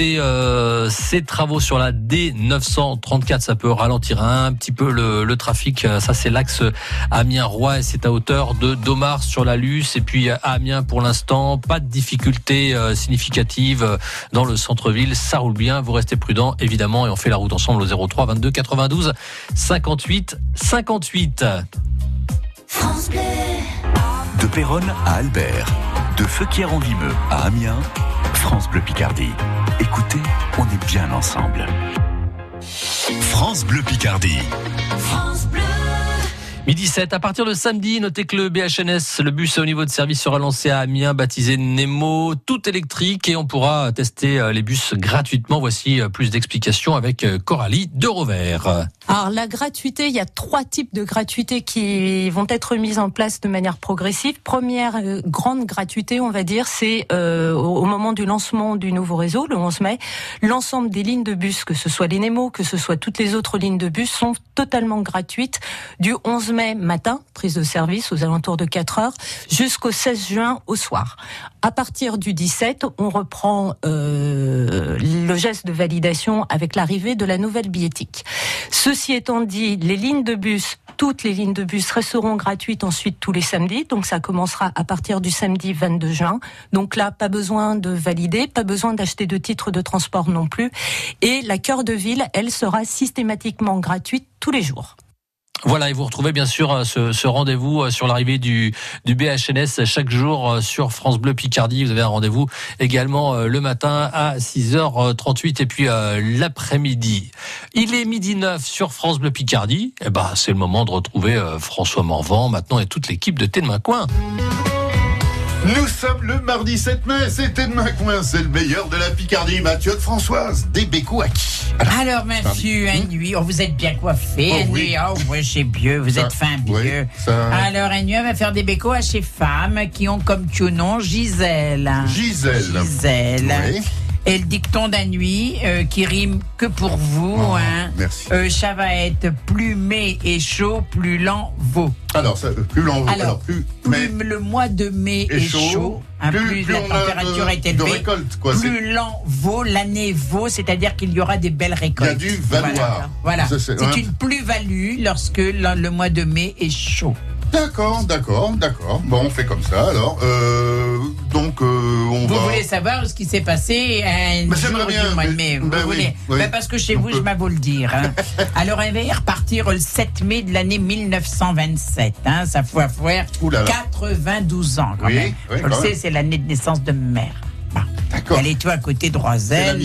Euh, ces travaux sur la D934, ça peut ralentir un petit peu le, trafic. Euh, ça, c'est l'axe Amiens-Roi et c'est à hauteur de Domar sur la Luce. Et puis à Amiens, pour l'instant, pas de difficultés euh, significatives dans le centre-ville. Ça roule bien. Vous restez prudent, évidemment, et on fait la route ensemble au 03 22 92 58 58. France De Péronne à Albert, de Feuquières-en-Vimeux à Amiens. France Bleu Picardie. Écoutez, on est bien ensemble. France Bleu Picardie. Midi 7, à partir de samedi, notez que le BHNS, le bus au niveau de service sera lancé à Amiens, baptisé Nemo, tout électrique et on pourra tester euh, les bus gratuitement. Voici euh, plus d'explications avec euh, Coralie de Rovert. Alors la gratuité, il y a trois types de gratuité qui vont être mises en place de manière progressive. Première grande gratuité, on va dire, c'est au moment du lancement du nouveau réseau, le 11 mai, l'ensemble des lignes de bus, que ce soit les Nemo, que ce soit toutes les autres lignes de bus, sont totalement gratuites du 11 mai matin, prise de service aux alentours de 4 heures, jusqu'au 16 juin au soir. À partir du 17, on reprend euh, le geste de validation avec l'arrivée de la nouvelle billettique. Ceci étant dit, les lignes de bus, toutes les lignes de bus resteront gratuites ensuite tous les samedis. Donc ça commencera à partir du samedi 22 juin. Donc là, pas besoin de valider, pas besoin d'acheter de titres de transport non plus. Et la cœur de ville, elle sera systématiquement gratuite tous les jours. Voilà, et vous retrouvez bien sûr euh, ce, rendez-vous euh, sur l'arrivée du, du BHNS chaque jour euh, sur France Bleu Picardie. Vous avez un rendez-vous également le matin à 6h38 et puis l'après-midi. Il est midi 9 sur France Bleu Picardie. Eh ben, c'est le moment de retrouver François Morvan maintenant et toute l'équipe de de Coin. Nous sommes le mardi 7 mai, c'était demain coin, c'est le meilleur de la Picardie. Mathieu de Françoise, des à qui Alors, monsieur, un nuit, oh, vous êtes bien coiffé, oh, oui. oh, ouais, j'ai vieux, vous êtes fin vieux. Alors, un nuit, on va faire des bécos à ces femmes qui ont comme nom Gisèle. Gisèle. Gisèle. Oui. Et le dicton d'un nuit euh, qui rime que pour vous. Oh, hein. Merci. Euh, ça va être plus mai et chaud, plus lent vaut. Alors, ça, plus lent vaut. Alors, plus, le mois de mai est, chaud. Hein, plus, la température est élevée, récolte, quoi, plus lent vaut, l'année vaut, c'est-à-dire qu'il y aura des belles récoltes. Il y a du valoir. Voilà, c'est une plus-value lorsque le mois de mai est chaud. D'accord, d'accord, d'accord. Bon, on fait comme ça alors. Euh, donc, euh, on vous voulez savoir ce qui s'est passé un bah, jour bien, du mois de mai vous bah voulez bah, Parce que chez vous, je vais vous le dire. Hein. alors, on va repartir le 7 mai de l'année 1927. Hein, ça faut faire 92 ans quand même. je le sais, c'est l'année de naissance de ma mère. Elle est toi à côté de Roiselle.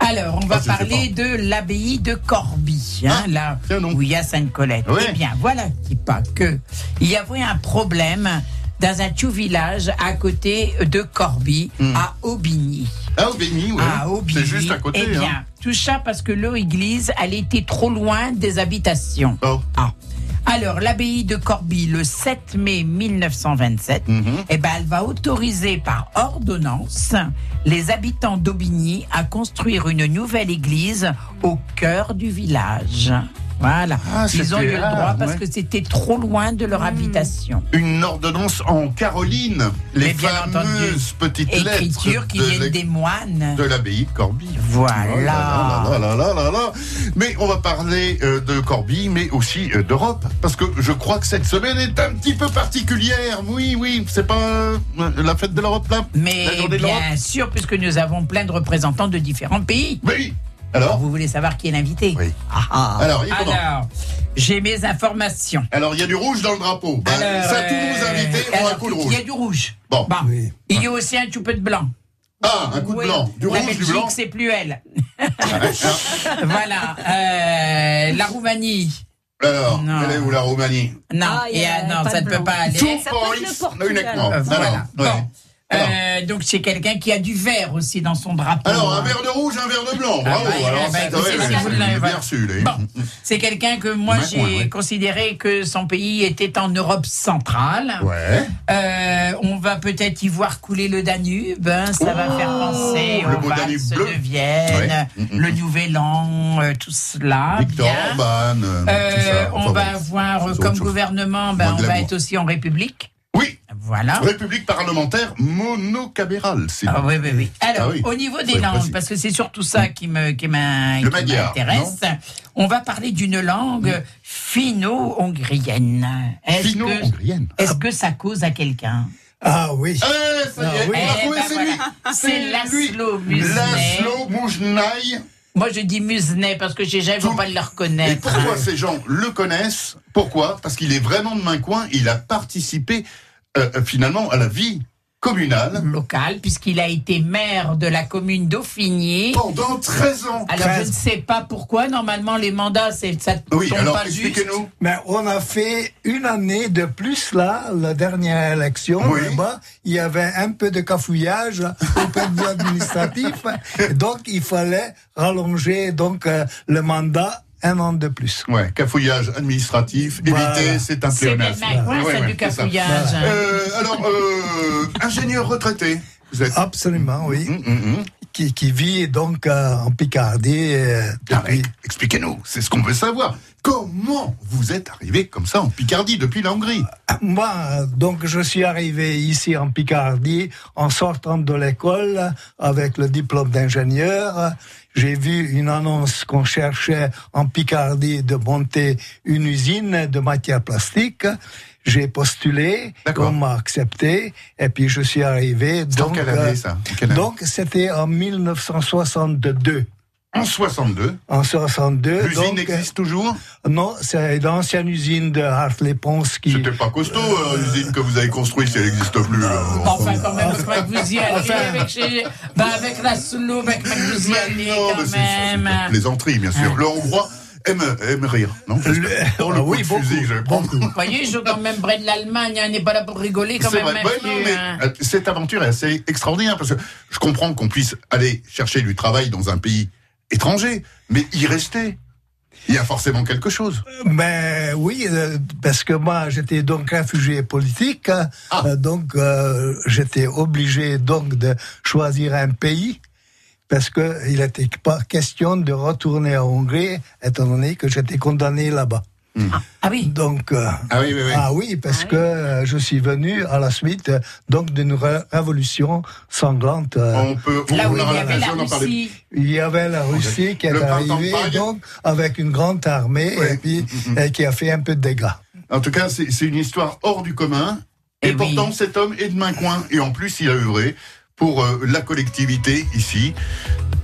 Alors, on va ah, parler de l'abbaye de Corbie, hein, ah, là où il y a Sainte-Colette. Eh bien, voilà qui pas que il y avait un problème dans un tout village à côté de Corbie, hmm. à Aubigny. À Aubigny, oui. C'est juste à côté. Eh bien, hein. tout ça parce que leur église, elle était trop loin des habitations. Oh. Ah. Alors, l'abbaye de Corbie, le 7 mai 1927, mhm. eh ben, elle va autoriser par ordonnance les habitants d'Aubigny à construire une nouvelle église au cœur du village. Voilà. Ah, Ils ont eu le droit parce que c'était trop loin de leur hmm. habitation. Une ordonnance en Caroline. Les fameuses petites lettres qui viennent des moines. De l'abbaye de Corbie. Voilà. Oh mais on va parler euh, de Corbie, mais aussi euh, d'Europe. Parce que je crois que cette semaine est un petit peu particulière. Oui, oui, c'est pas euh, la fête de l'Europe là? Mais bien sûr, puisque nous avons plein de représentants de différents pays. Oui. Alors Vous voulez savoir qui est l'invité Oui. Ah, ah. Alors, j'ai mes informations. Alors, il y a du rouge dans le drapeau. Ben, ça, tous nos euh, invités ont un coup de rouge. Il y a du rouge. Bon. Il y a aussi un tout peu de blanc. Ah, un coup de blanc. Du la rouge, Belgique, du blanc. c'est plus elle. voilà. Euh, la Roumanie. Alors, elle est où la Roumanie? Non, ah, non ça ne peut pas aller. Tout ça peut le uniquement. voilà. Bon. Euh, donc c'est quelqu'un qui a du vert aussi dans son drapeau. Alors un verre de rouge, un verre de blanc. Bravo. c'est quelqu'un que moi j'ai considéré que son pays était en Europe centrale. Ouais. Euh, on va peut-être y voir couler le Danube. Hein, ça va faire oh, penser au Valse de Vienne, le Nouvel An, euh, tout cela. Victor Orban. on va avoir comme gouvernement, ben, on va être aussi en République. Oui. Voilà. République parlementaire monocamérale. Ah, oui, oui, oui. Alors, ah au niveau des langues, parce que c'est surtout ça qui me qui m'intéresse, on va parler d'une langue finno-hongrienne. Finno-hongrienne. Est-ce que ça cause à quelqu'un ah oui. Ah, ça ah, oui. Eh ben c'est lui. C'est Laszlo Muznay. Moi, je dis Muznay parce que j'ai jamais pas le reconnaître. Et pourquoi ces gens le connaissent? Pourquoi? Parce qu'il est vraiment de main coin. Il a participé euh, finalement à la vie communal. Local, puisqu'il a été maire de la commune d'Aufigny. Pendant 13 ans. Alors je ne sais pas pourquoi, normalement les mandats, c'est ça oui, tombe alors, expliquez-nous. Mais on a fait une année de plus là, la dernière élection. Oui. il y avait un peu de cafouillage au point de vue administratif. donc il fallait rallonger donc euh, le mandat un an de plus. Ouais, cafouillage administratif, éviter, c'est un pléonasme. C'est du cafouillage. Euh, alors, euh, ingénieur retraité, vous êtes Absolument, oui. Hum, hum, hum, qui, qui, vit donc euh, en Picardie. Euh, ah, Expliquez-nous, c'est ce qu'on veut savoir. Comment vous êtes arrivé comme ça en Picardie depuis la Hongrie? Euh, Moi, donc je suis arrivé ici en Picardie en sortant de l'école avec le diplôme d'ingénieur j'ai vu une annonce qu'on cherchait en Picardie de monter une usine de matière plastique. J'ai postulé, on m'a accepté, et puis je suis arrivé. Donc, année, ça? Donc c'était en 1962. En 62 En 62. L'usine existe toujours? Non, c'est l'ancienne usine de Hartley Ponce qui... C'était pas costaud, euh, l'usine que vous avez construite, si elle n'existe plus. Enfin, quand même, je crois que vous y allez avec, chez... bah, avec la Soulou, avec vous y allez quand même. Les entrées, bien sûr. Le Hongrois aime, aime rire, non? Le, oh, le oui, beaucoup, fusil, je vais prendre. Vous voyez, je quand même près de l'Allemagne, on hein, n'est pas là pour rigoler quand même. Vrai. non, mais, hein. euh, cette aventure est assez extraordinaire parce que je comprends qu'on puisse aller chercher du travail dans un pays étranger, mais y rester. Il y a forcément quelque chose. Mais oui, euh, parce que moi j'étais donc réfugié politique, hein. ah. euh, donc euh, j'étais obligé donc de choisir un pays parce que il n'était pas question de retourner en Hongrie étant donné que j'étais condamné là-bas. Ah, ah, oui. Donc euh, ah, oui, oui, oui. ah oui, parce ah que euh, je suis venu à la suite euh, donc d'une révolution sanglante. on peut, Là où il y avait la Russie. Il y avait la Russie qui est arrivée donc avec une grande armée et puis mm, mm, mm. qui a fait un peu de dégâts. En tout cas, c'est une histoire hors du commun. Et, eh pourtant, cet homme est de main coin. Et en plus, il a œuvré pour la collectivité ici.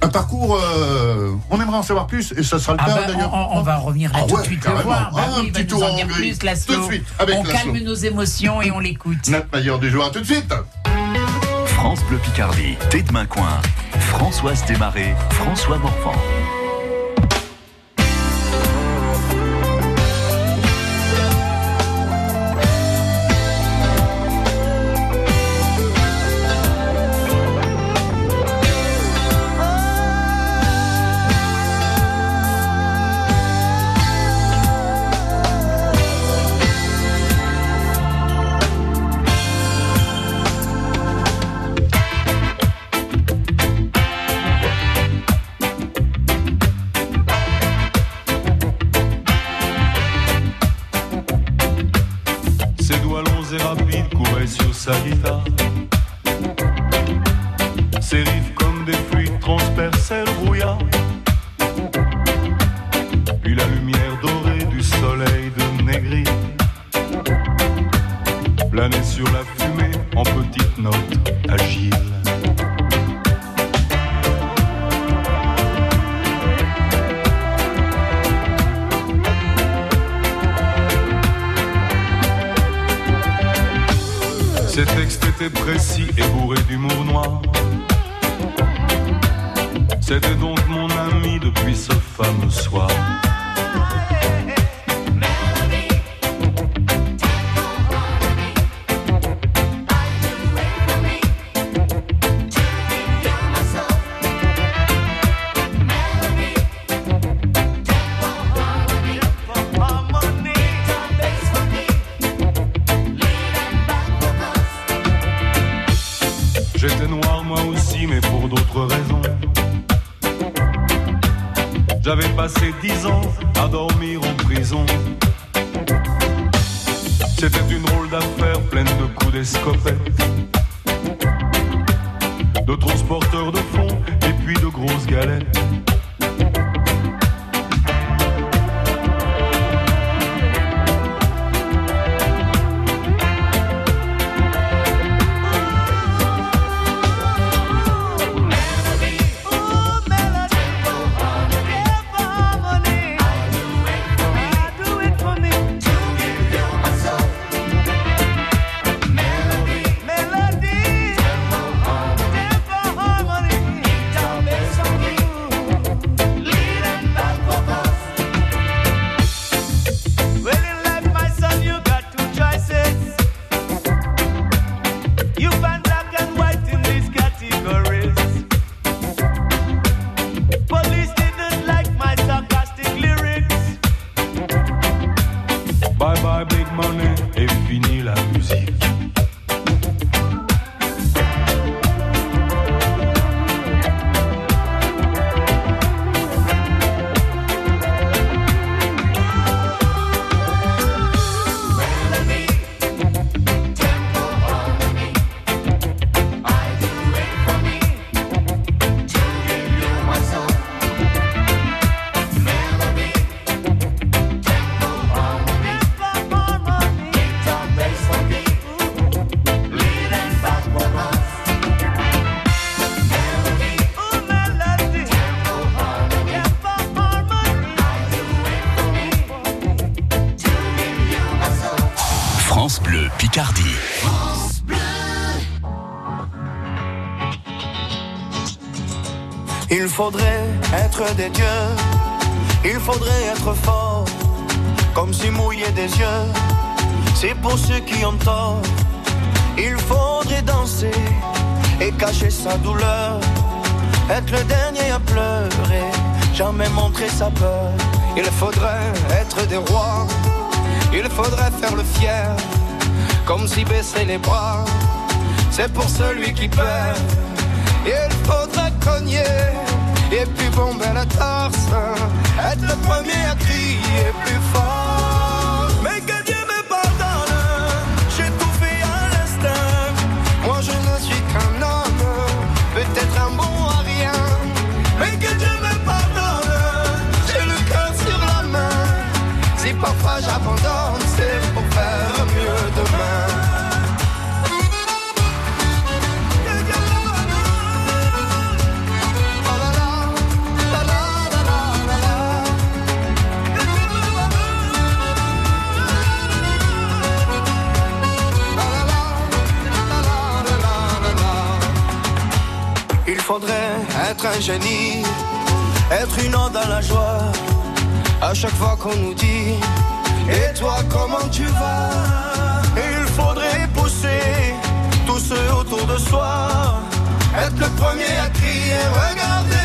Un parcours, euh, on aimerait en savoir plus, et ça sera le ah cas ben, d'ailleurs. On, va revenir là ah tout de suite le voir. Bah un petit tour en dire plus, tout de suite, avec On calme nos émotions et on l'écoute. Notre meilleur du jour, à tout de suite. France Bleu Picardie, Tête de Main Coin, Françoise Desmarais, François Morvan. De fonds et puis de grosses galettes. Faudrait être des dieux, il faudrait être fort, comme si mouiller des yeux, c'est pour ceux qui ont tort. Il faudrait danser et cacher sa douleur, être le dernier à pleurer, jamais montrer sa peur. Il faudrait être des rois, il faudrait faire le fier, comme si baisser les bras, c'est pour celui qui perd. Il faudrait cogner et puis bomber la torse, être le premier à crier plus fort. Être un génie, être une onde dans la joie. À chaque fois qu'on nous dit, et toi comment tu vas? Il faudrait pousser tous ceux autour de soi, être le premier à crier, regardez-moi.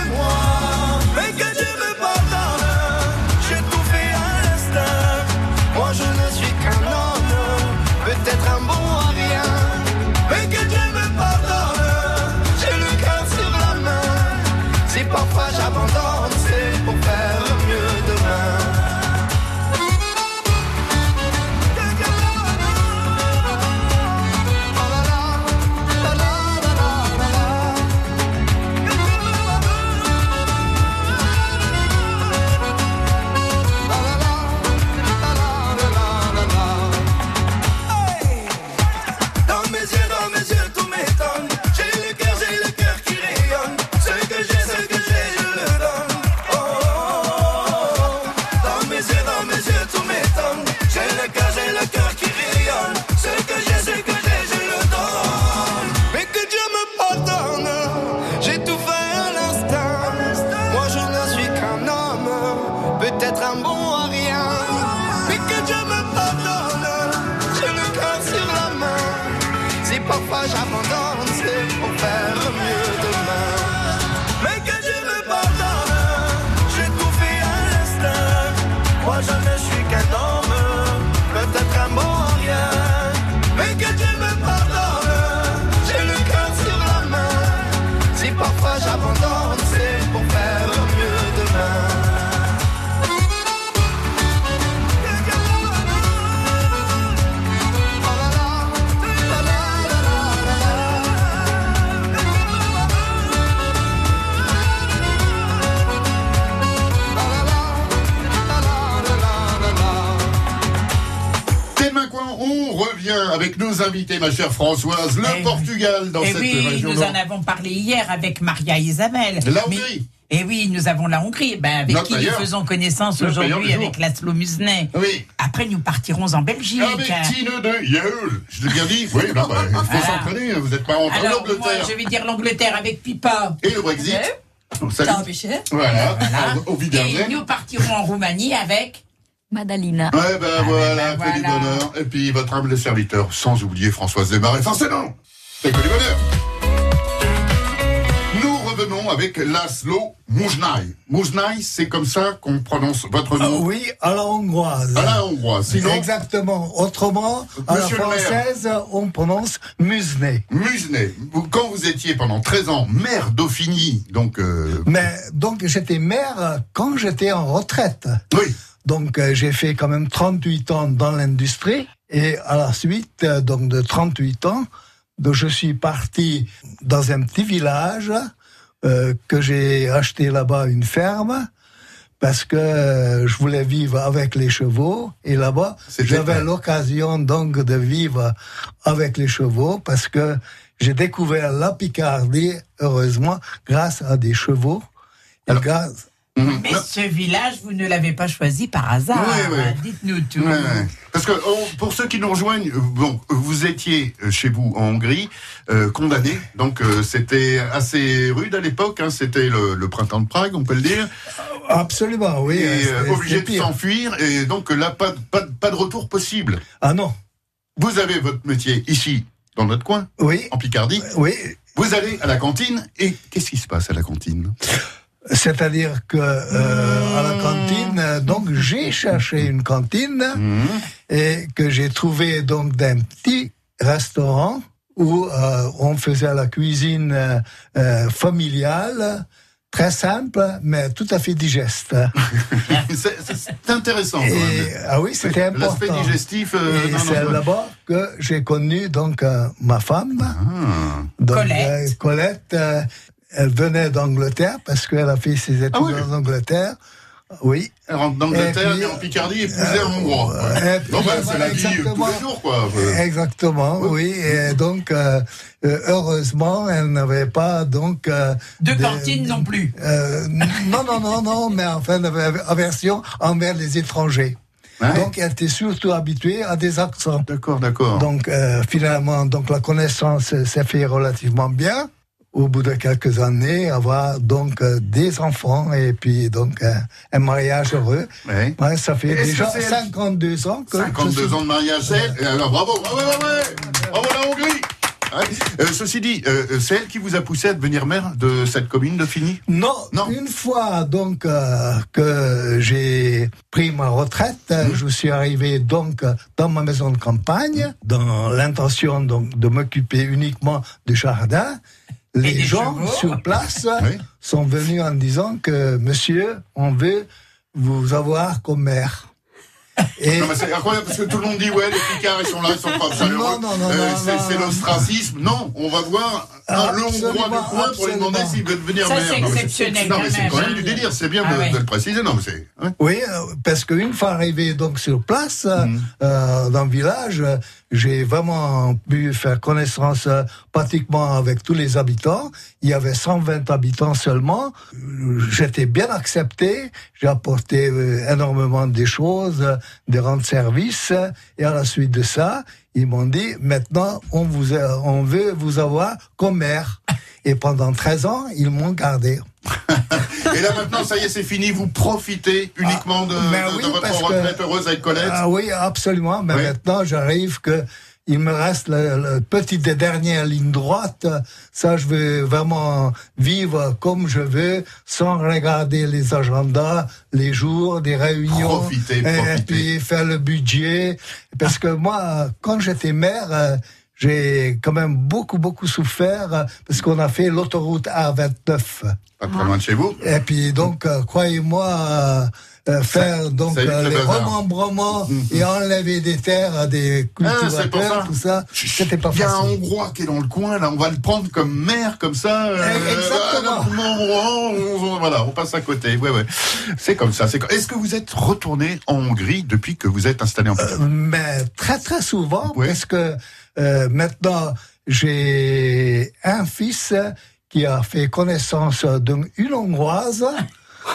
Nos invités, ma chère Françoise, le eh Portugal dans et cette oui, région. Nous en avons parlé hier avec Maria Isabelle. La Hongrie. Et oui, nous avons la Hongrie, ben, avec qui nous faisons connaissance aujourd'hui avec Laszlo Musnet. Oui. Après, nous partirons en Belgique. Avec Tine de Yeul. Je l'ai bien dit. Oui, non, bah, il faut s'entraîner. Vous n'êtes pas en l'Angleterre. Je vais dire l'Angleterre avec Pipa. Et le Brexit. Salut. Voilà, voilà. Au, au Et nous partirons en Roumanie avec Madalina. Ouais, ben ah, voilà, ben, que du bonheur. Et puis votre humble serviteur, sans oublier Françoise Desmarais. Forcément, c'est que du bonheur. Nous revenons avec Laszlo Moujnaï. Moujnaï, c'est comme ça qu'on prononce votre nom ah Oui, à la hongroise. À la hongroise, sinon Exactement. Autrement, à la française, on prononce Musnet. Musnet. Quand vous étiez pendant 13 ans maire d'Auphigny, donc... Euh... Mais donc j'étais maire quand j'étais en retraite. Oui. Donc euh, j'ai fait quand même 38 ans dans l'industrie et à la suite euh, donc de 38 ans, donc je suis parti dans un petit village euh, que j'ai acheté là-bas une ferme parce que je voulais vivre avec les chevaux et là-bas j'avais l'occasion donc de vivre avec les chevaux parce que j'ai découvert la Picardie heureusement grâce à des chevaux. Et grâce. Mais ce village, vous ne l'avez pas choisi par hasard. Hein, dites-nous tout. Parce que oh, pour ceux qui nous rejoignent, euh, bon, vous étiez euh, chez vous en Hongrie euh, condamné, donc c'était assez rude à l'époque. Hein, c'était le, printemps de Prague, on peut le dire. Absolument, oui. Et obligé de s'enfuir, et donc là, pas, pas, pas de retour possible. Ah non. Vous avez votre métier ici, dans notre coin, oui. en Picardie. Oui. Vous allez à la cantine, et qu'est-ce qui se passe à la cantine? C'est-à-dire que euh, à la cantine, donc j'ai cherché une cantine mmh. et que j'ai trouvé donc d'un petit restaurant où euh, on faisait la cuisine euh, familiale, très simple, mais tout à fait digeste. c'est intéressant. ah oui, c'était important. L'aspect digestif. c'est là-bas que j'ai connu donc ma femme, ah. donc, Colette. Colette elle venait d'Angleterre parce qu'elle a fait ses études ah en Angleterre. Oui. Elle rentre d'Angleterre, et en Picardie, euh, en hongrois. non, ben, c'est la vie tous les jours, quoi. Exactement, oui. Et donc, euh, euh, heureusement, elle n'avait pas, donc... Euh, de, cantine non plus. Euh, non, non, non, non, mais enfin, elle avait aversion envers les étrangers. Donc, elle était surtout habituée à des accents. D'accord, d'accord. Donc, finalement, donc la connaissance s'est fait relativement bien au bout de quelques années, avoir donc euh, des enfants et puis donc euh, un mariage heureux. Ouais, ça fait déjà 52 ans que 52 ans de mariage, alors bravo, bravo, bravo, bravo la Hongrie. Euh, ceci dit, euh, c'est elle qui vous a poussé à devenir maire de cette commune de Fini non, non, une fois donc que j'ai pris ma retraite, mmh. je suis arrivé donc dans ma maison de campagne, dans l'intention donc de m'occuper uniquement du jardin les gens sur place sont venus en disant que monsieur, on veut vous avoir comme maire. Et... Non, c'est incroyable parce que tout le monde dit ouais les Picards ils sont là ils sont pas Non non non, euh, c'est l'ostracisme. Non, on va voir un long droit de coin pour lui demander s'il veut devenir ça, maire. C'est exceptionnel. Non mais c'est quand même du délire. C'est bien ah de, le préciser. Non mais c'est. Oui, euh, parce qu'une fois arrivé donc sur place mm. euh, dans le village, j'ai vraiment pu faire connaissance euh, pratiquement avec tous les habitants. Il y avait 120 habitants seulement. J'étais bien accepté. J'ai apporté euh, énormément de choses, des rendre service. Et à la suite de ça, ils m'ont dit, maintenant, on, vous on veut vous avoir comme maire. Et pendant 13 ans, ils m'ont gardé. Et là maintenant, ça y est, c'est fini. Vous profitez uniquement de, ah, votre retraite heureuse avec Colette. Ah oui, absolument. Mais maintenant, j'arrive que il me reste la, petite et dernière ligne droite. Ça, je veux vraiment vivre comme je veux, sans regarder les agendas, les jours, des réunions. Profiter, Et puis faire le budget. Parce que moi, quand j'étais maire, j'ai quand même beaucoup, beaucoup souffert euh, parce qu'on a fait l'autoroute A29. Pas très loin de chez vous. Et puis donc, euh, croyez-moi, euh, faire donc euh, les remembrements mm, mm. et enlever des terres à des cultivateurs, tout ça. C'était pas facile. Il y a un Hongrois qui est dans le coin, là, on va le prendre comme maire, comme ça. Euh, Exactement. on, voilà, on passe à côté. Ouais, ouais. C'est comme ça. Est-ce que vous êtes retourné en Hongrie depuis que vous êtes installé en euh, Mais très très souvent, parce que maintenant j'ai un fils qui a fait connaissance d'une Hongroise.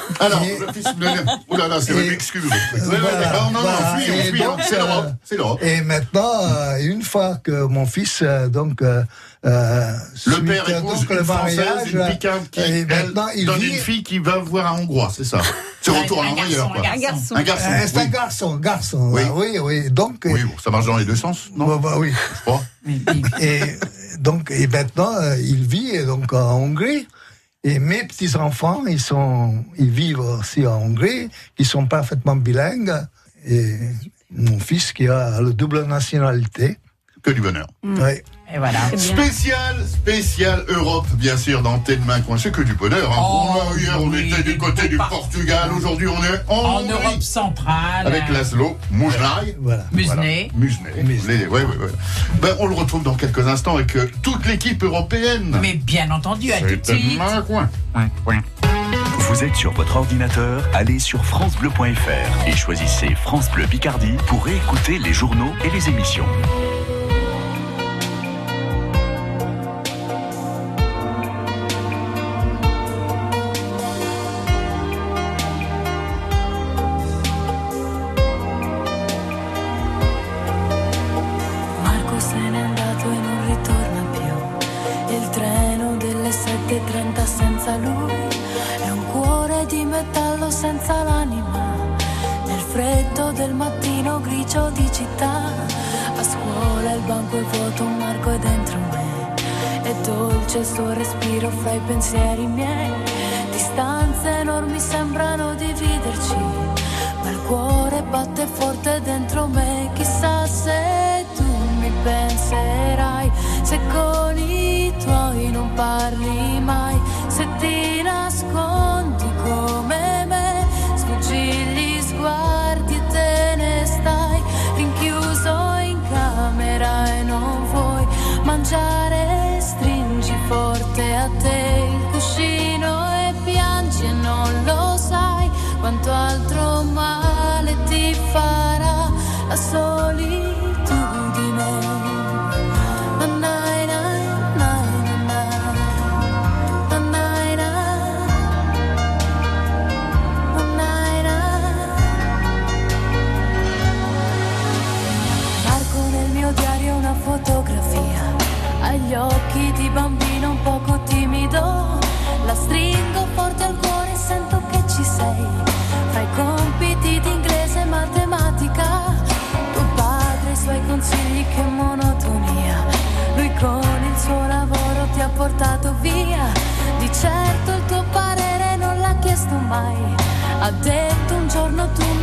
Alors, le fils de... Oh là là, c'est une excuse. non, non, non, c'est l'Europe. C'est l'Europe. Et maintenant, euh, une fois que mon fils, euh, donc, euh, le père épouse donc, une le mariage, une piquante qui, et maintenant, il donne vit... une fille qui va voir un Hongrois, c'est ça C'est retour à l'envoyeur, quoi. Un garçon. Un garçon. C'est un garçon, garçon. Oui, oui, oui. Donc, oui, bon, ça marche dans les deux sens, non bah, bah, oui. Je crois. et donc, et maintenant, il vit donc en Hongrie. Et mes petits-enfants, ils, sont, ils vivent aussi en Hongrie, ils sont parfaitement bilingues. Et mon fils qui a le double nationalité. Que du bonheur. Oui. Et voilà. Spécial, spécial Europe, bien sûr, dans Main Coin. C'est que du bonheur. Hein. Oh, hier, on était du côté du Portugal. Aujourd'hui, on est en, Europe centrale. Avec Laszlo Moujnaï. Voilà. Ouais, ouais, ouais. Ben, on le retrouve dans quelques instants avec euh, toute l'équipe européenne. Mais bien entendu, à tout de suite. Coin. Vous êtes sur votre ordinateur, allez sur francebleu.fr et choisissez France Bleu Picardie pour écouter les journaux et les émissions. I pensieri miei. Distanze enormi sembrano dividerci, ma il cuore batte forte dentro me. Chissà se tu mi penserai, se con i tuoi non parli mai, se ti nascondi come me, sfuggi gli sguardi e te ne stai rinchiuso in camera e non vuoi mangiare te il cuscino e piangi e non lo sai quanto altro male ti farà la solitudine. Mai. Ha detto un giorno tu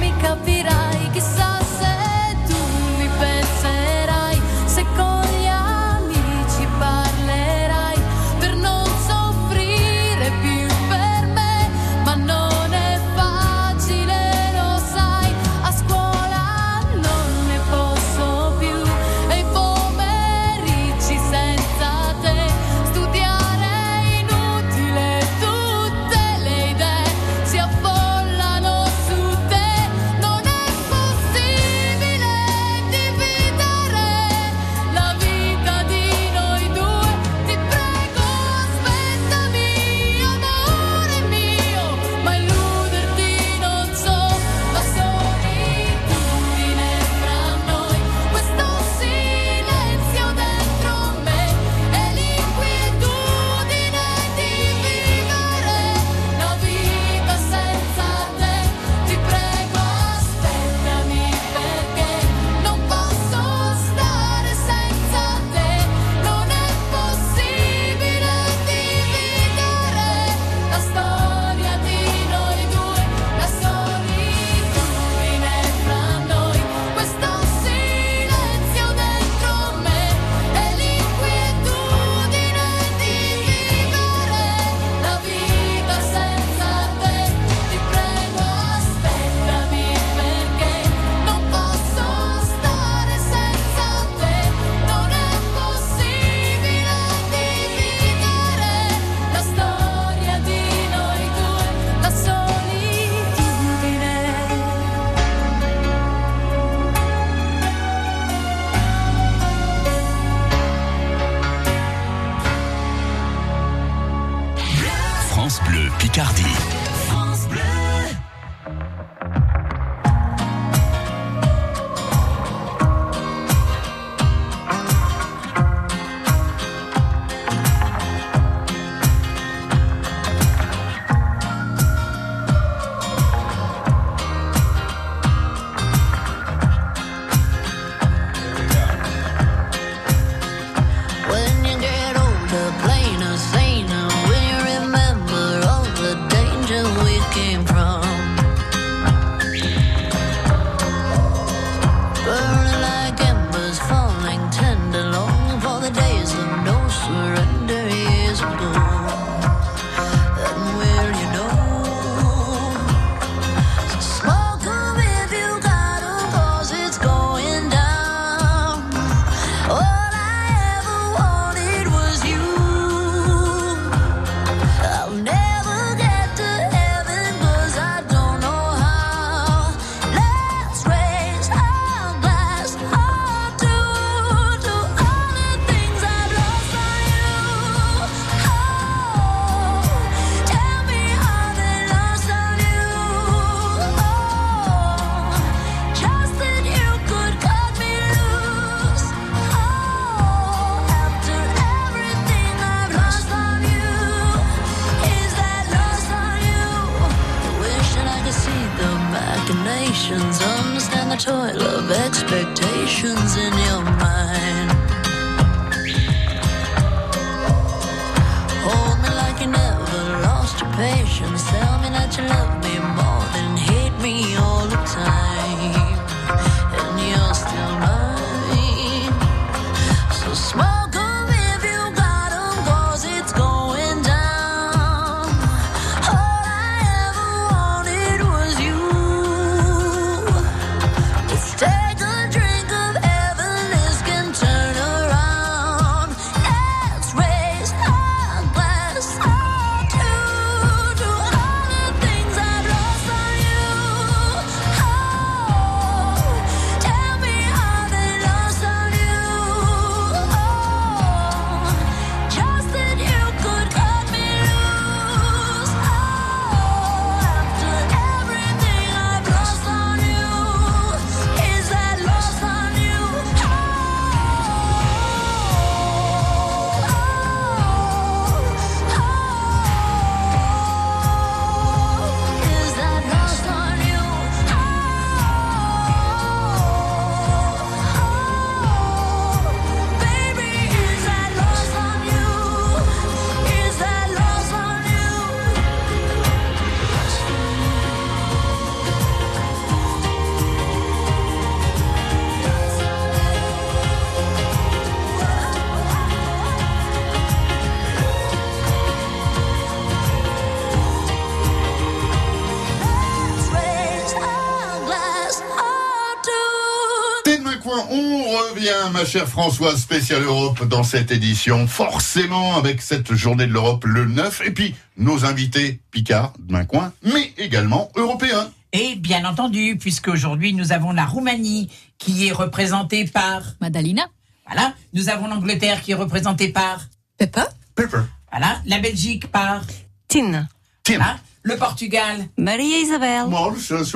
ma chère Françoise, spéciale Europe dans cette édition, forcément avec cette journée de l'Europe le 9, et puis nos invités Picard, d'un coin, mais également européens. Et bien entendu, puisque aujourd'hui nous avons la Roumanie qui est représentée par Madalina. Voilà, nous avons l'Angleterre qui est représentée par Pepper. Pepper. Voilà, la Belgique par Tin. Tin le Portugal. Marie-Isabelle.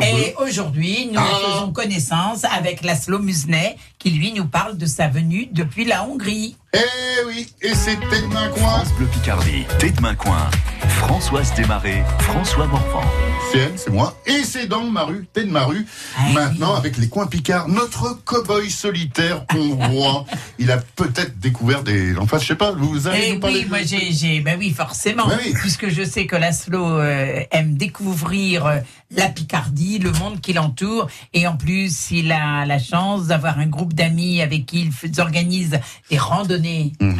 Et aujourd'hui, nous ah. faisons connaissance avec Laszlo Musnet, qui lui nous parle de sa venue depuis la Hongrie. Eh oui, et c'est Tête Main Coin. France Bleu Picardie, Tête Main Coin. Françoise Desmarais, François Morvan. C'est elle, c'est moi. Et c'est dans ma rue, Tête ma rue. Ah Maintenant, avec les coins Picards, notre cow-boy solitaire hongrois. il a peut-être découvert des. Enfin, je sais pas, vous avez. Eh oui, moi j'ai. Ben oui, forcément. Ben puisque je sais que Laszlo euh, aime découvrir euh, la Picardie, le monde qui l'entoure. Et en plus, il a la chance d'avoir un groupe d'amis avec qui il organise des randonnées Mhm.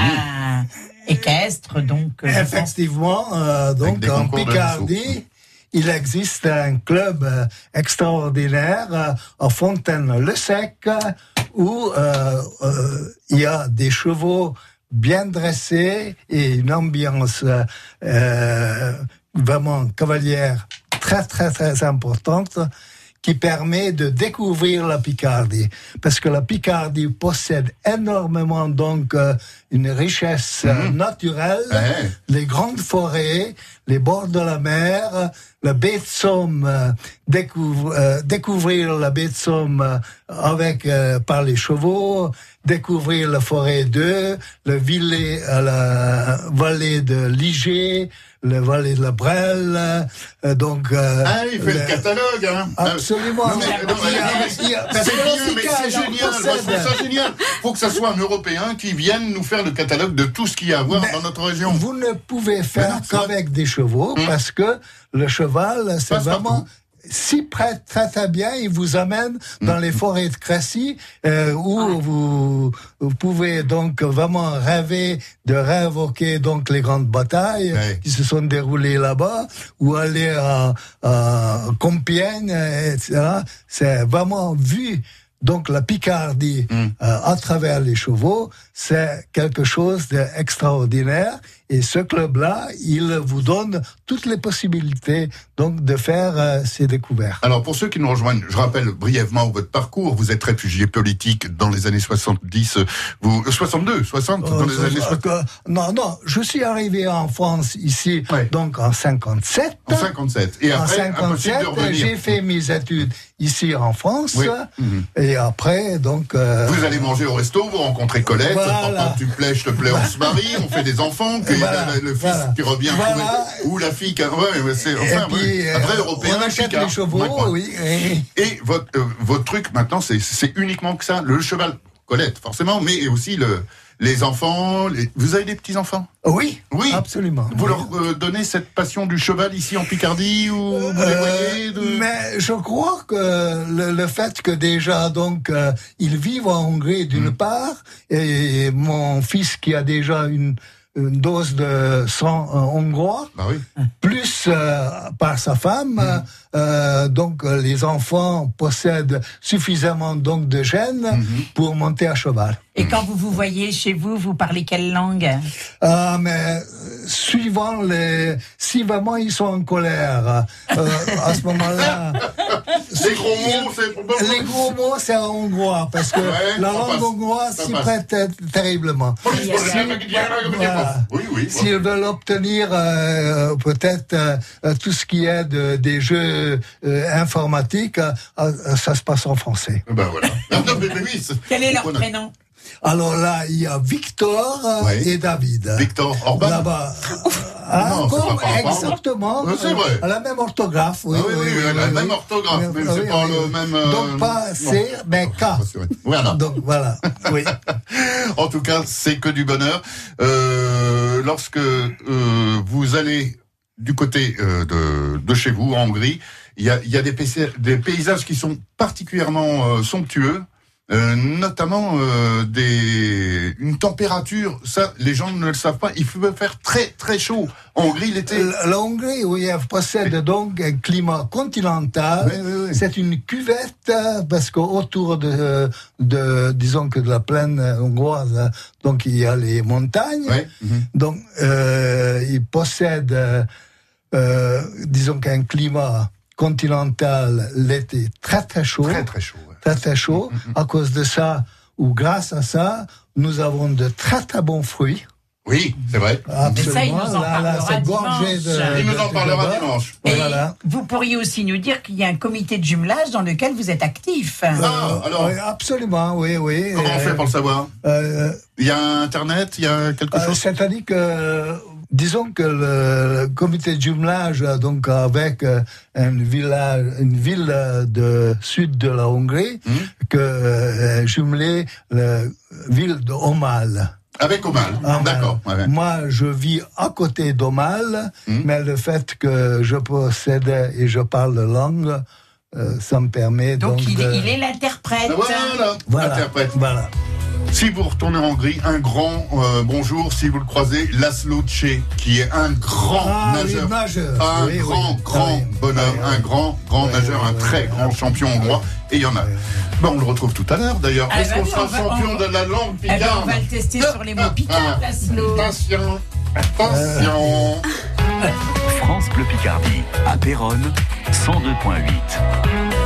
équestre. Donc, euh, Effectivement, euh, donc en Picardie, il existe un club euh, extraordinaire à Fontaine-le-Sec où il y a des chevaux bien dressés et une ambiance vraiment cavalière très très très importante qui permet de découvrir la Picardie. Parce que la Picardie possède énormément donc euh, une richesse euh, mhm. naturelle, les grandes forêts, les bords de la mer, la baie de Somme, euh, découvrir, découvrir la baie de Somme avec par les chevaux, découvrir la forêt de, le villet à la vallée de Liger, le vallée de la Brelle, euh, donc... Euh, ah, il fait le, catalogue, hein Absolument. C'est bien, mais c'est génial, moi je trouve ça génial. Il faut que ça soit un Européen qui vienne nous faire le catalogue de tout ce qu'il y a à voir dans notre région. Vous ne pouvez faire qu'avec des chevaux, hum. parce que le cheval, c'est vraiment si près, très très bien, il vous amène dans les forêts de Crécy, euh, où vous, vous, pouvez donc vraiment rêver de réinvoquer donc les grandes batailles qui se sont déroulées là-bas, ou aller à, à Compiègne, etc. C'est vraiment vu donc la Picardie mm. euh, à travers les chevaux, c'est quelque chose d'extraordinaire. Et ce club-là, il vous donne toutes les possibilités donc de faire euh, ces découvertes. Alors pour ceux qui nous rejoignent, je rappelle brièvement votre parcours. Vous êtes réfugié politique dans les années 70, vous 62, 60 dans les années 60. non, non, je suis arrivé en France ici donc en 57. En 57. Et après, en 57, j'ai fait mes études ici en France. Et après, donc. Euh, vous allez manger au resto, vous rencontrez Colette, voilà. tu plais, je te plais, on se marie, on fait des enfants, que le, fils qui revient ou la fille qui. Ouais, c'est, enfin, puis, après, euh, européen. On achète les chevaux, oui. Et votre, euh, votre truc maintenant, c'est, uniquement que ça, le cheval. Colette, forcément, mais aussi le, les enfants. Vous avez des petits-enfants? Oui, oui, absolument. Vous leur euh, donnez cette passion du cheval ici en Picardie ou vous les euh, voyez Mais je crois que le, fait que déjà donc euh, ils vivent en Hongrie d'une hmm. part et mon fils qui a déjà une une dose de sang hongrois, bah oui. plus par sa femme. Hmm. Euh, donc les enfants possèdent suffisamment donc de gènes hmm. pour monter à cheval. Et quand vous vous voyez chez vous, vous parlez quelle langue? Ah, mais euh, suivant les, si vraiment ils sont en colère, euh, à ce moment-là. les gros mots, c'est. Les gros mots, c'est en hongrois, parce que la langue hongroise s'y prête terriblement. S'ils veulent obtenir euh, peut-être tout ce qui est de, des jeux informatiques, ça se passe en français. Ben voilà. Quel est leur prénom? Alors là, il y a Victor et David. Victor Orban Là-bas. Ah, exactement. C'est vrai. La même orthographe, oui. Ah oui, oui, oui, la même orthographe, mais c'est pas le même. Euh, Donc pas C, mais K. Voilà. Donc voilà. Oui. en tout cas, c'est que du bonheur. Euh, lorsque euh, vous allez du côté euh, de, de, chez vous, en Hongrie, il y a, y a des, des, paysages qui sont particulièrement euh, somptueux. Euh, notamment euh, des une température, ça les gens ne le savent pas, il peut faire très très chaud. En Hongrie, il était. La Hongrie, oui, elle possède donc un climat continental. C'est une cuvette parce qu'autour de, de, disons que de la plaine hongroise, donc il y a les montagnes. Mhm. Donc euh, il possède, euh, disons qu'un climat continental l'été très très chaud. Très très chaud très chaud. À cause de ça, ou grâce à ça, nous avons de très très bons fruits. Oui, c'est vrai. Absolument. ça, il nous en parlera dimanche. De, il nous en parlera dimanche. Et vous pourriez aussi nous dire qu'il y a un comité de jumelage dans lequel vous êtes actif. Ah, alors. absolument, oui, oui. Comment on fait pour le savoir? Euh, Il y a Internet, il y a quelque euh, chose? C'est-à-dire que disons que le comité de jumelage, donc avec euh, une, village, une ville de sud de la Hongrie, mmh. que euh, jumelé la ville de Omal. Avec Omal, d'accord. Moi, je vis à côté d'Omal, mmh. mais le fait que je possède et je parle la langue, euh, ça me permet donc. Donc il, il est l'interprète. Voilà, voilà. Voilà. Si vous retournez en Hongrie, un grand euh, bonjour si vous le croisez, Laszlo Tché, qui est un grand ah, nageur, un grand, grand ah bonheur, un grand, grand nageur, un très grand champion hongrois. Et il y en a. Bon, on le retrouve tout à l'heure d'ailleurs. Ah, Est-ce qu'on sera champion de la langue eh ben, picarde On va le tester sur les mots picards, Laszlo. Attention, attention. France Bleu Picardie, à Péronne, 102.8.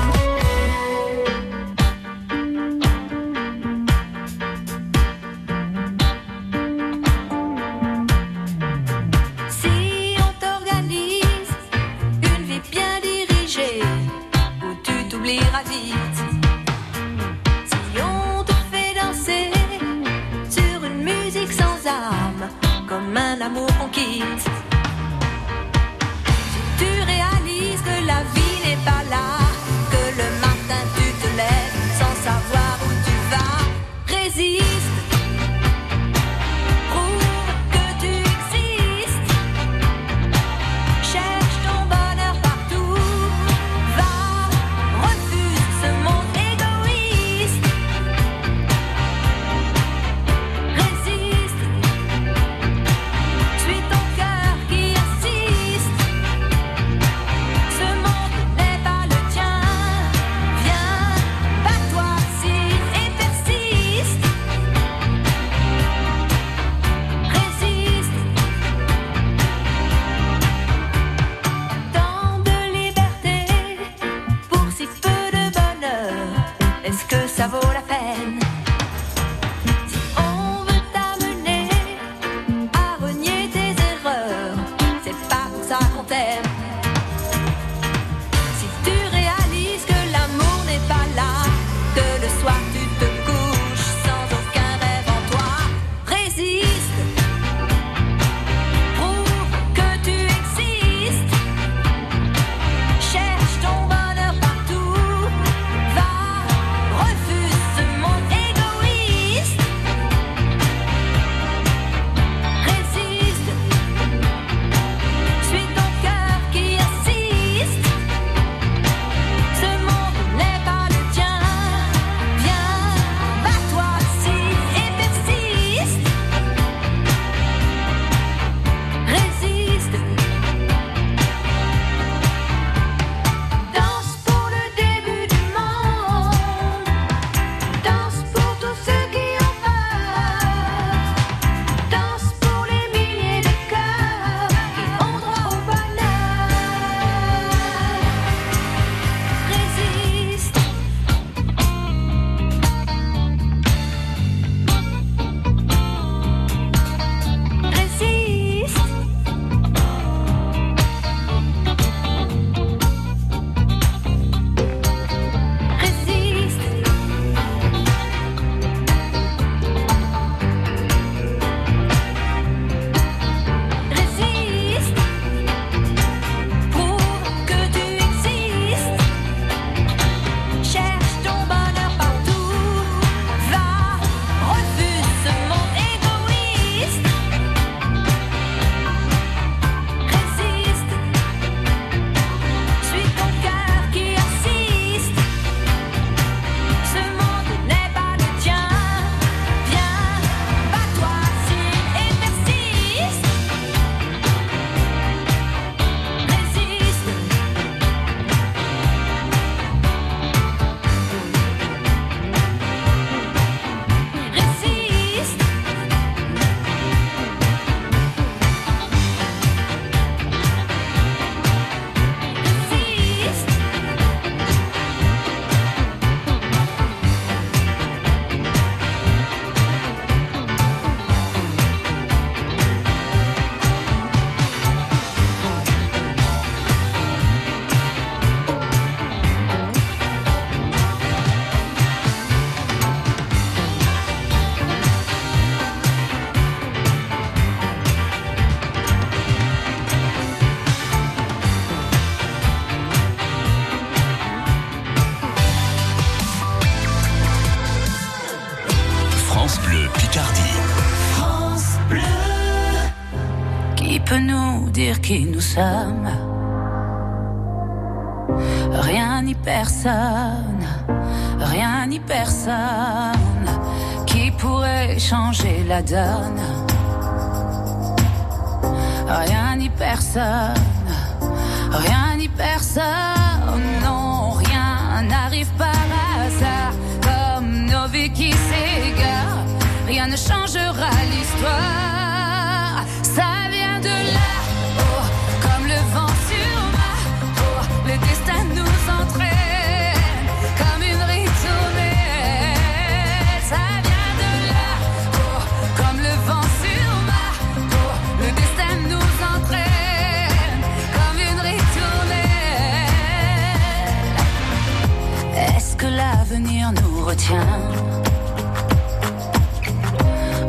Non, rien n'arrive par hasard. Comme nos vies qui s'égarent, rien ne changera l'histoire.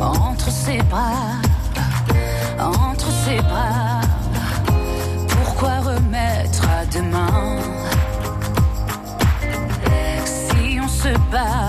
Entre ses bras, entre ses bras, pourquoi remettre à demain? Si on se bat,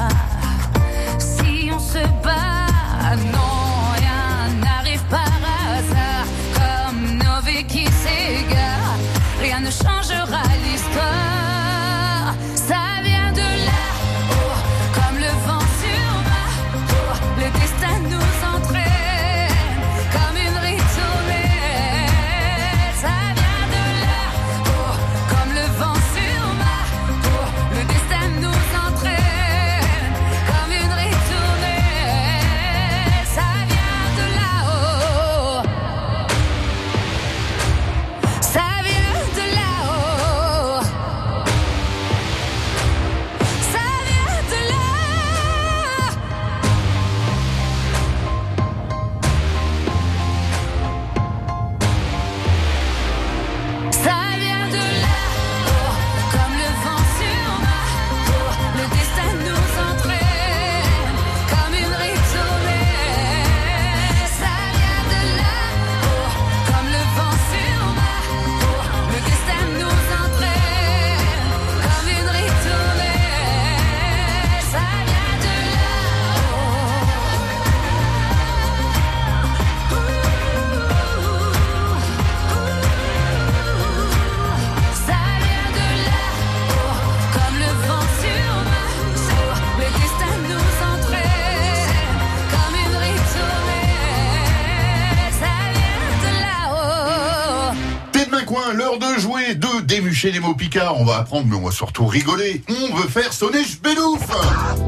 chez les mots picards, on va apprendre, mais on va surtout rigoler. On veut faire sonner Jbelouf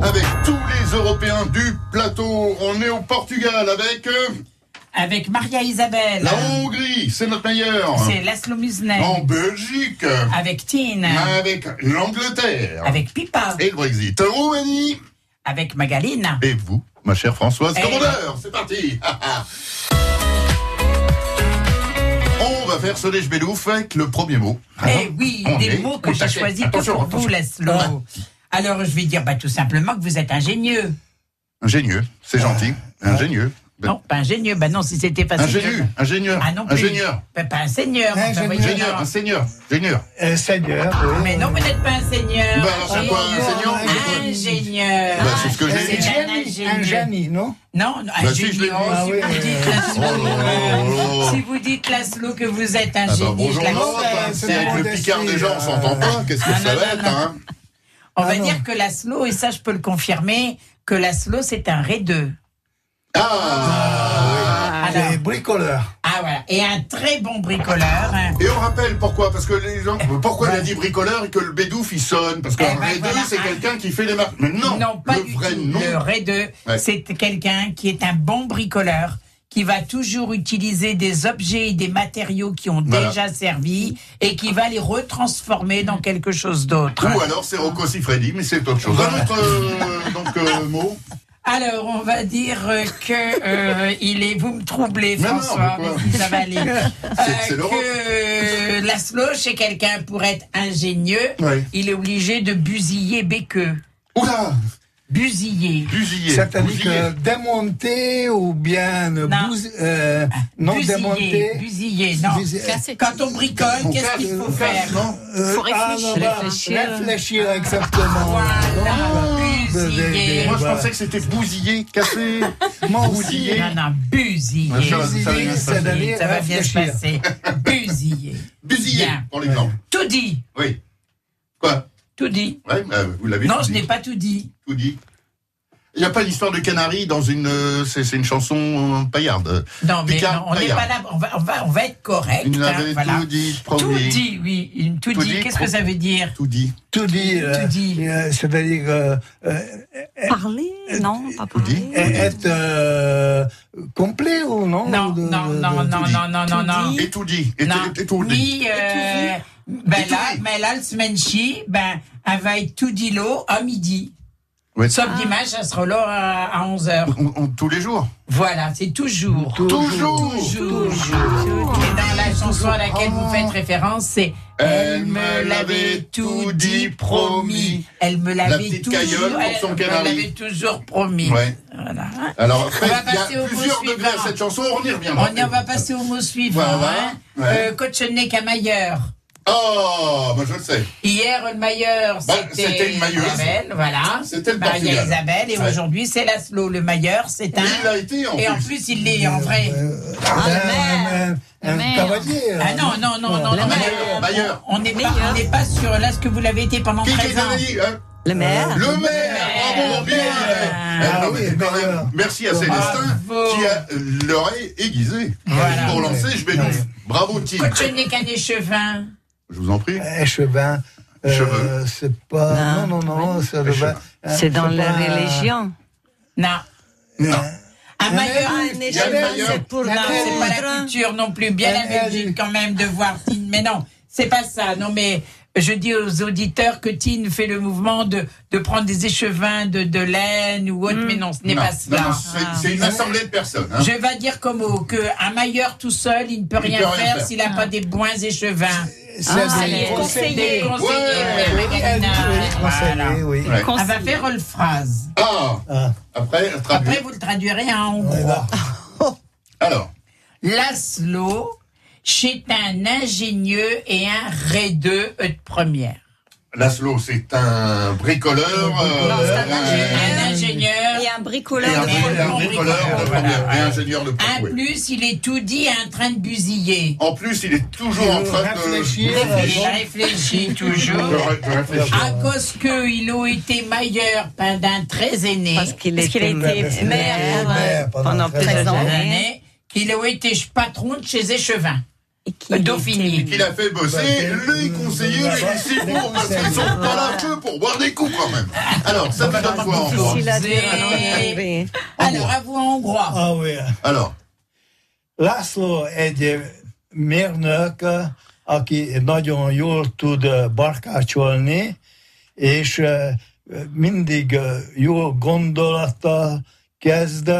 avec tous les Européens du plateau. On est au Portugal avec... Euh, avec Maria Isabelle. La Hongrie, c'est notre meilleur. C'est Laszlo Musnet. En Belgique. Avec Tine. Avec l'Angleterre. Avec Pipa. Et le Brexit. Roumanie. Avec Magaline. Et vous, ma chère Françoise Commandeur. C'est parti. faire sonner Jbelouf avec le premier mot. Eh oui, des mots que j'ai choisis pour vous, Laszlo. Alors, je vais dire bah, tout simplement que vous êtes ingénieux. Ingénieux, c'est gentil. Ingénieux. Non, pas ingénieux. Ben non, si c'était facile. Ingénieux, ingénieur. Ah non Ingénieur. Ben, pas un seigneur. Ingénieur, un seigneur. Ingénieur. Un seigneur. Mais non, vous n'êtes pas un seigneur. Ben alors c'est quoi un seigneur Ingénieur. Un génie, non Non, un ingénieur. Si vous dites Laszlo, si vous dites Laszlo que vous êtes un génie. Bonjour, c'est avec le picard des gens, on s'entend pas. Qu'est-ce que ça va être, hein On va dire que Laszlo, et ça je peux le confirmer, que Laszlo c'est un raideux. Ah, ah bricoleur. Ah voilà, et un très bon bricoleur. Hein. Et on rappelle pourquoi Parce que les gens, pourquoi il a dit bricoleur et que le bédouf il sonne? Parce qu'un eh ben c'est quelqu'un qui fait les marques. Mais non, non pas le vrai nom. Le raideux, c'est quelqu'un qui est un bon bricoleur qui va toujours utiliser des objets et des matériaux qui ont déjà servi et qui va les retransformer dans quelque chose d'autre. Ou alors c'est Rocco Siffredi, mais c'est autre chose. Un autre euh, donc, euh, mot? alors, on va dire que euh, il est. Vous me troublez, François, mais, ça va aller. Euh, que Laszlo, chez quelqu'un pour être ingénieux, il est obligé de busiller Béqueux. Oula Busiller. Busiller. C'est-à-dire que démonter ou bien non, euh, non busiller, démonter. Busiller, non. Quand on bricole, qu'est-ce qu'il faut faire Il faut réfléchir. Ah, réfléchir. réfléchir, exactement. Voilà, busiller. Moi, je pensais que c'était bousiller, casser. bousiller. Non, non, busiller. Ça va bien se passer. Busiller. Busiller, pour l'exemple. Tout dit. Oui. Quoi? Tout dit. Ouais, bah, vous l'avez Non, je n'ai pas tout dit. Tout dit. Il n'y a pas d'histoire de canari dans une. Euh, c'est une chanson euh, paillarde. Non, mais on n'est pas là. On va, on va, on va être correct. Il hein, voilà. tout dit, Tout dit, oui. Tout, tout dit. Qu'est-ce que ça veut dire? Tout dit. Tout dit. Euh, tout dit. Euh, C'est-à-dire. Euh, parler? Non, pas parler. Être complet ou non Non, non, non, non, non, non, non, non. Et tout dit. Et, tout dit. Ben là, mais là, le semaine ben, elle va être tout dit l'eau à midi. Sauf dimanche, ça sera là à, 11h. tous les jours Voilà, c'est toujours. Toujours. Toujours. Et dans la chanson à laquelle vous faites référence, c'est Elle me l'avait tout dit, promis. Elle me l'avait toujours, elle me l'avait toujours promis. Ouais. Voilà. Alors après, il y a plusieurs degrés à cette chanson, on y reviendra. On, y, va passer au mot suivant. Voilà. Hein. Ouais. Euh, Camailleur. Oh, moi je le sais. Hier, le Mailleur, bah, c'était Isabelle, voilà. C'était le Maria Isabelle, et aujourd'hui, c'est Laszlo. Le Mailleur, c'est un. Il l'a été en Et en plus, il l'est en vrai. ah, le maire. Un cavalier. Ah non, non, non, non. Le Mailleur. On n'est pas, pas sur là ce que vous l'avez été pendant 13 ans. Hein le maire. Le maire, bravo, bien. Ah, oui, merci à Célestin qui a l'oreille aiguisée. Voilà. Pour lancer, je vais nous. Bravo, Tim. Tu n'es qu'un échevin. Je vous en prie. Échevin. Euh, c'est pas. Non, non, non, c'est dans la religion. Non. Non. Un maillot, c'est pour la c'est pas la culture non plus. Bien la Belgique quand même de voir. Mais non, c'est pas ça. Non, mais je dis aux auditeurs que Tine fait le mouvement de, de prendre des échevins de, de laine ou autre, hmm. mais non, ce n'est pas cela. C'est une assemblée de personnes. Hein. Je vais dire comme mot qu'un mailleur tout seul, il ne peut, rien, faire s'il n'a pas des bons échevins. C'est ah, des conseillers. On va faire une phrase. Ah, ah. Après, Après, vous le traduirez en hongrois. Alors. Laszlo c'est un ingénieux et un raideux de première. Laszlo, c'est un bricoleur. Euh, un, ingénieur. Et un bricoleur. Et un, bricoleur, de première. Et ingénieur de première. En plus, il est tout dit en train de busiller. En plus, il est toujours en train de réfléchir. Il réfléchit toujours. À cause qu'il a été meilleur pendant très aîné. Parce qu'il a été maire pendant plusieurs années. Qu'il a été patron de chez Échevin. Dauphiny. Qu'il a fait bosser les conseillers municipaux parce qu'ils sont pas là que pour boire des coups quand même. Alors, ça va donne quoi en hongrois Alors, à vous en hongrois. Ah oui. Alors. László egy mérnök, aki nagyon jól tud barkácsolni, és mindig jó gondolattal kezd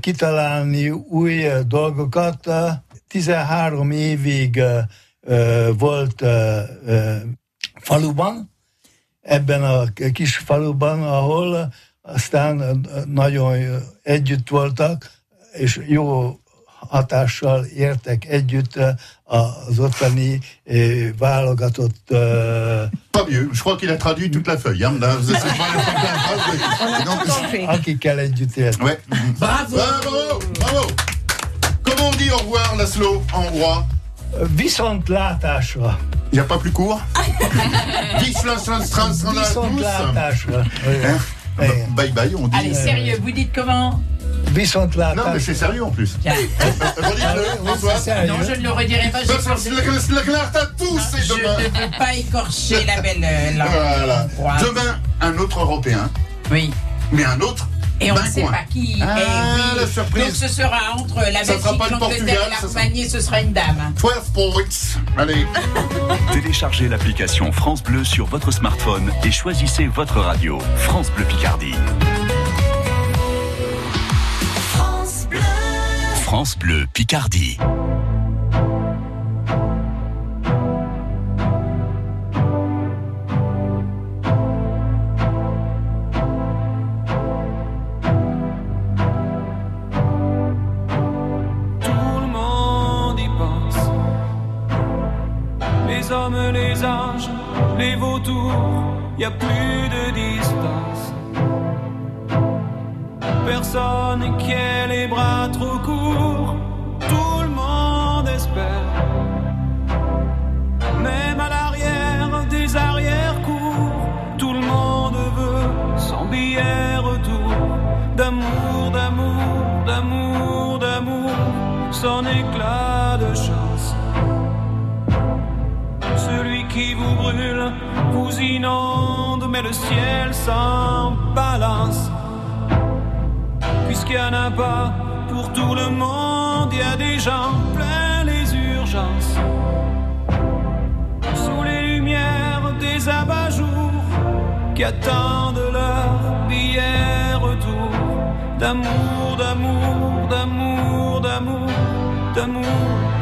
kitalálni új dolgokat, 13 évig volt faluban, ebben a kis faluban, ahol aztán nagyon együtt voltak, és jó hatással értek együtt az ottani válogatott. Pas mieux, je crois qu'il a traduit toute la feuille. Hein. Akikkel együtt élt. Ouais. Bravo! Bravo! Bravo! Comment on dit au revoir, Laszlo, en hongrois Viszontlátásra. Il n'y a pas plus court Viszontlátásra. Bye bye, on dit. Allez, sérieux, vous dites comment? Viszontlátásra. Non, mais c'est sérieux en plus. Non, je ne le redirai pas. Je ne veux pas écorcher la belle euh, langue. Voilà. Demain, un autre Européen. Oui. Mais un autre et on ne sait pas qui. Ah, eh la surprise. Donc ce sera entre la Belgique, l'Angleterre et la Roumanie, ce sera une dame. 12 points. Allez. Téléchargez l'application France Bleu sur votre smartphone et choisissez votre radio. France Bleu Picardie. France Bleu. France Bleu Picardie. Y a plus de distance. Personne qui ait les bras trop courts, tout le monde espère. Même à l'arrière des arrières-cours, tout le monde veut son billet retour. D'amour, d'amour, d'amour, d'amour, son éclat de chance. Qui vous brûle vous inonde, mais le ciel s'en balance. Puisqu'il n'y en a pas pour tout le monde, il y a des gens plein les urgences. Sous les lumières des abat-jours qui attendent l'heure d'amour, d'amour, d'amour, d'amour, d'amour.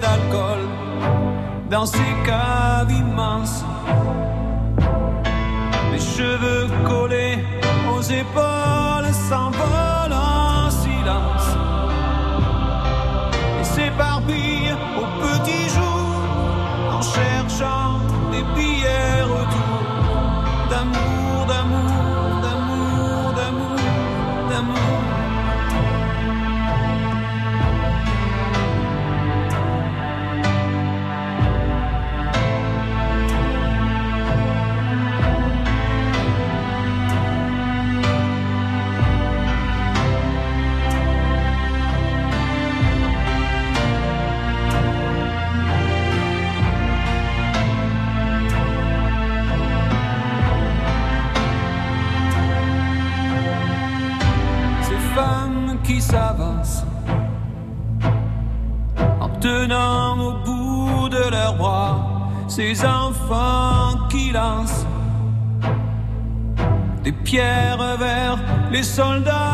D'alcool dans ces caves immenses. Les cheveux collés aux épaules s'envolent en silence et s'éparpillent au petit jour en cherchant des billets ces enfants qui lancent des pierres vers les soldats,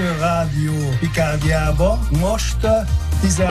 S Radio Picardie most